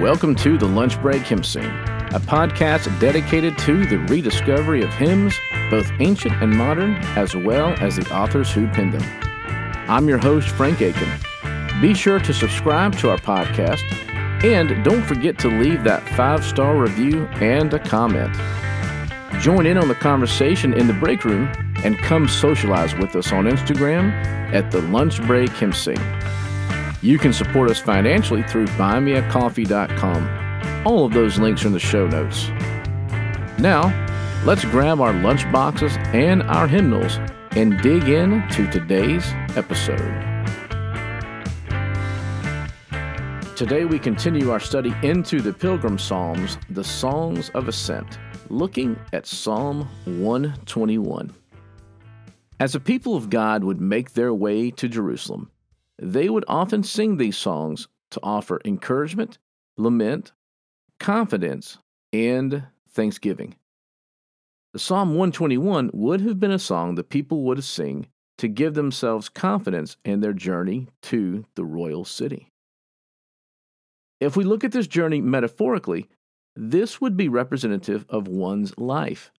Welcome to the Lunch Break Hymn Sing, a podcast dedicated to the rediscovery of hymns, both ancient and modern, as well as the authors who penned them. I'm your host, Frank Aiken. Be sure to subscribe to our podcast and don't forget to leave that five star review and a comment. Join in on the conversation in the break room and come socialize with us on Instagram at the Lunch Break Hymn Sing. You can support us financially through buymeacoffee.com. All of those links are in the show notes. Now, let's grab our lunch boxes and our hymnals and dig in to today's episode. Today we continue our study into the Pilgrim Psalms, the Songs of Ascent, looking at Psalm 121. As the people of God would make their way to Jerusalem, they would often sing these songs to offer encouragement, lament, confidence, and thanksgiving. The Psalm 121 would have been a song the people would sing to give themselves confidence in their journey to the royal city. If we look at this journey metaphorically, this would be representative of one's life.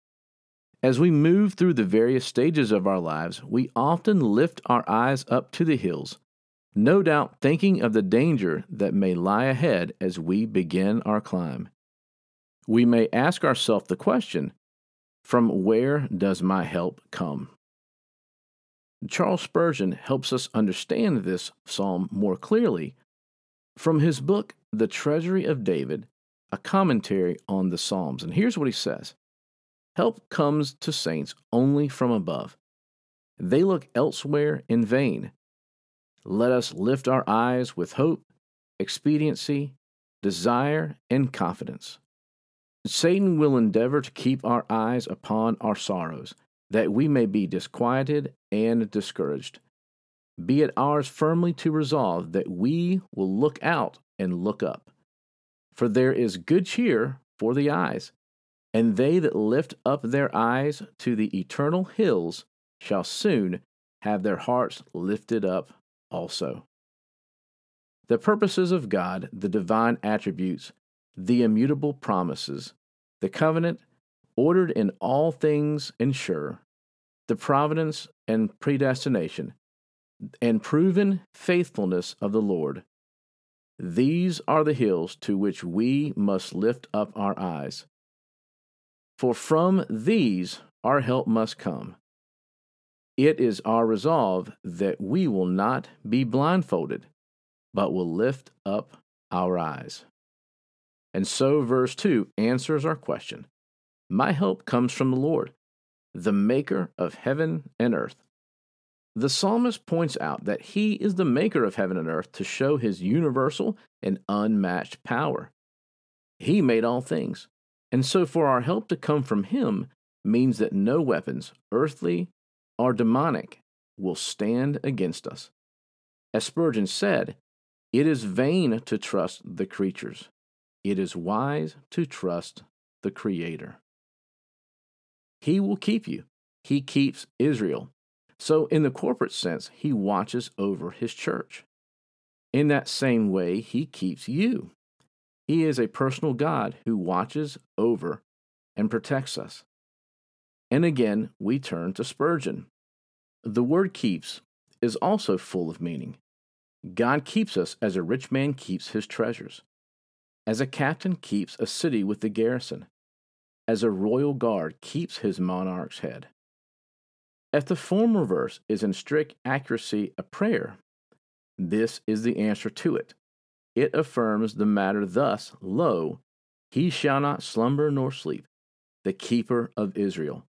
As we move through the various stages of our lives, we often lift our eyes up to the hills no doubt thinking of the danger that may lie ahead as we begin our climb. We may ask ourselves the question from where does my help come? Charles Spurgeon helps us understand this psalm more clearly from his book, The Treasury of David, a commentary on the Psalms. And here's what he says Help comes to saints only from above. They look elsewhere in vain let us lift our eyes with hope, expediency, desire, and confidence. Satan will endeavor to keep our eyes upon our sorrows, that we may be disquieted and discouraged. Be it ours firmly to resolve that we will look out and look up. For there is good cheer for the eyes, and they that lift up their eyes to the eternal hills shall soon have their hearts lifted up also. The purposes of God, the divine attributes, the immutable promises, the covenant, ordered in all things ensure, the providence and predestination, and proven faithfulness of the Lord. These are the hills to which we must lift up our eyes. For from these our help must come. It is our resolve that we will not be blindfolded, but will lift up our eyes. And so, verse 2 answers our question My help comes from the Lord, the maker of heaven and earth. The psalmist points out that he is the maker of heaven and earth to show his universal and unmatched power. He made all things, and so for our help to come from him means that no weapons, earthly or demonic will stand against us. As Spurgeon said, it is vain to trust the creatures. It is wise to trust the Creator. He will keep you. He keeps Israel. So, in the corporate sense, He watches over His church. In that same way, He keeps you. He is a personal God who watches over and protects us. And again, we turn to Spurgeon. The word keeps is also full of meaning. God keeps us as a rich man keeps his treasures, as a captain keeps a city with the garrison, as a royal guard keeps his monarch's head. If the former verse is in strict accuracy a prayer, this is the answer to it. It affirms the matter thus Lo, he shall not slumber nor sleep, the keeper of Israel.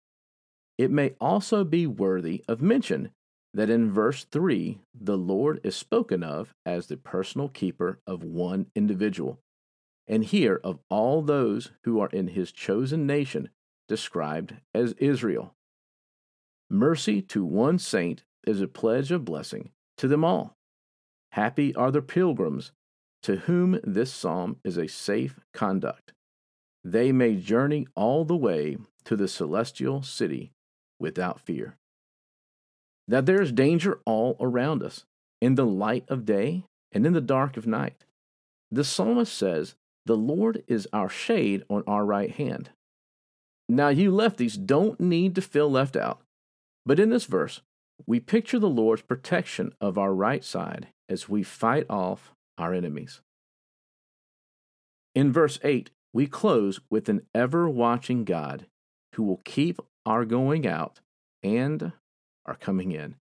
It may also be worthy of mention that in verse 3, the Lord is spoken of as the personal keeper of one individual, and here of all those who are in his chosen nation, described as Israel. Mercy to one saint is a pledge of blessing to them all. Happy are the pilgrims to whom this psalm is a safe conduct. They may journey all the way to the celestial city without fear. That there is danger all around us, in the light of day and in the dark of night. The psalmist says The Lord is our shade on our right hand. Now, you lefties don't need to feel left out, but in this verse, we picture the Lord's protection of our right side as we fight off our enemies. In verse 8, we close with an ever watching God who will keep our going out and our coming in.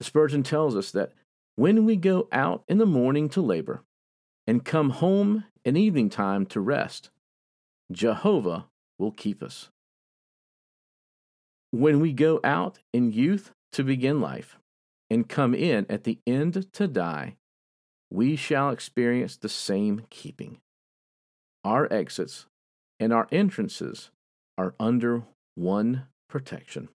Spurgeon tells us that when we go out in the morning to labor and come home in evening time to rest, Jehovah will keep us. When we go out in youth to begin life and come in at the end to die, we shall experience the same keeping. Our exits and our entrances are under one protection.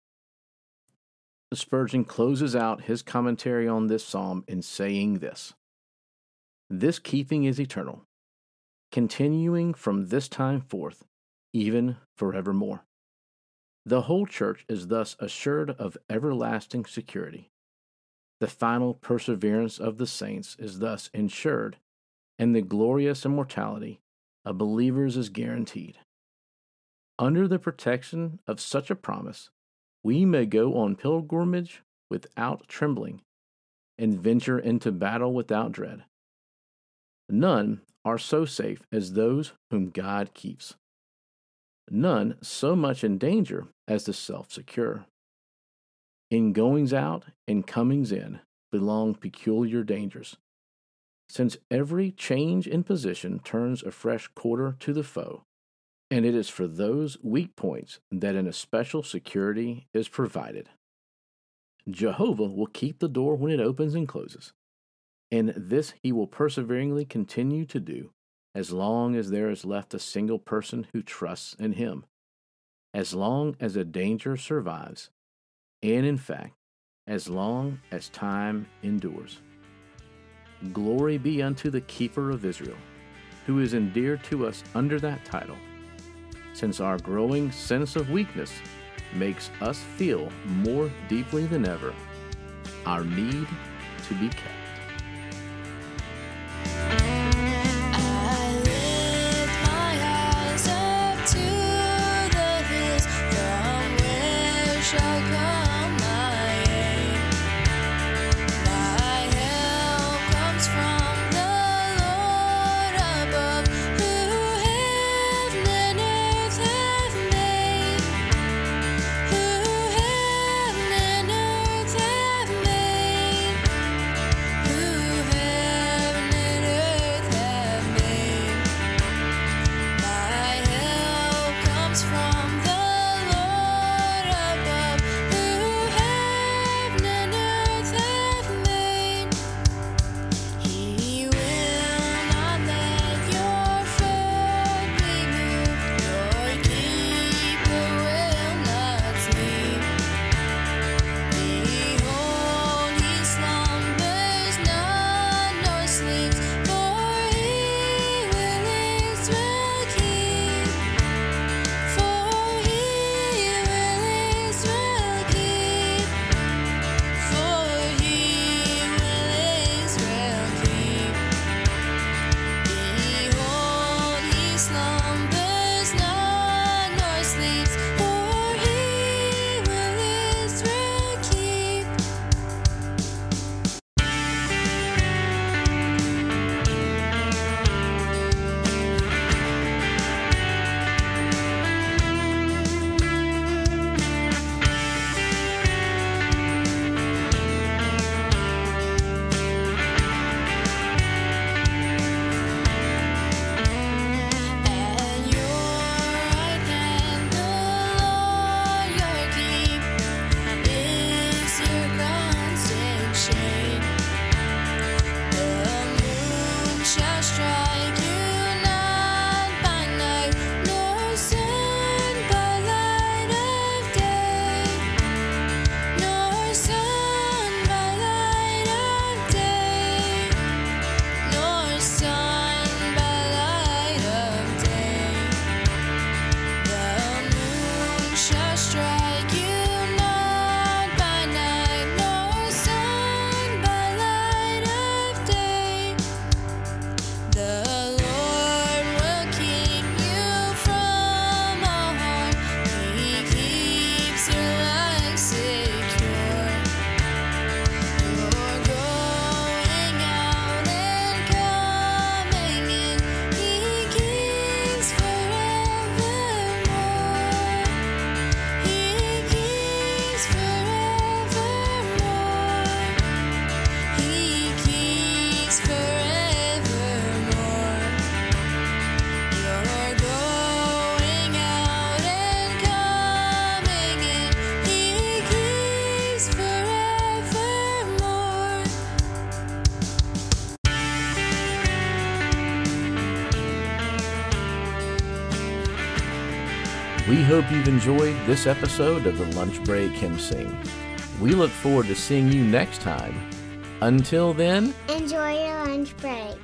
Spurgeon closes out his commentary on this psalm in saying this This keeping is eternal, continuing from this time forth, even forevermore. The whole church is thus assured of everlasting security. The final perseverance of the saints is thus ensured, and the glorious immortality of believers is guaranteed. Under the protection of such a promise, we may go on pilgrimage without trembling and venture into battle without dread. None are so safe as those whom God keeps. None so much in danger as the self secure. In goings out and comings in belong peculiar dangers, since every change in position turns a fresh quarter to the foe and it is for those weak points that an especial security is provided. Jehovah will keep the door when it opens and closes, and this he will perseveringly continue to do as long as there is left a single person who trusts in him, as long as a danger survives, and in fact, as long as time endures. Glory be unto the keeper of Israel, who is endeared to us under that title since our growing sense of weakness makes us feel more deeply than ever our need to be kept. Shall come. We hope you've enjoyed this episode of the Lunch Break Hymn Sing. We look forward to seeing you next time. Until then, Enjoy your lunch break.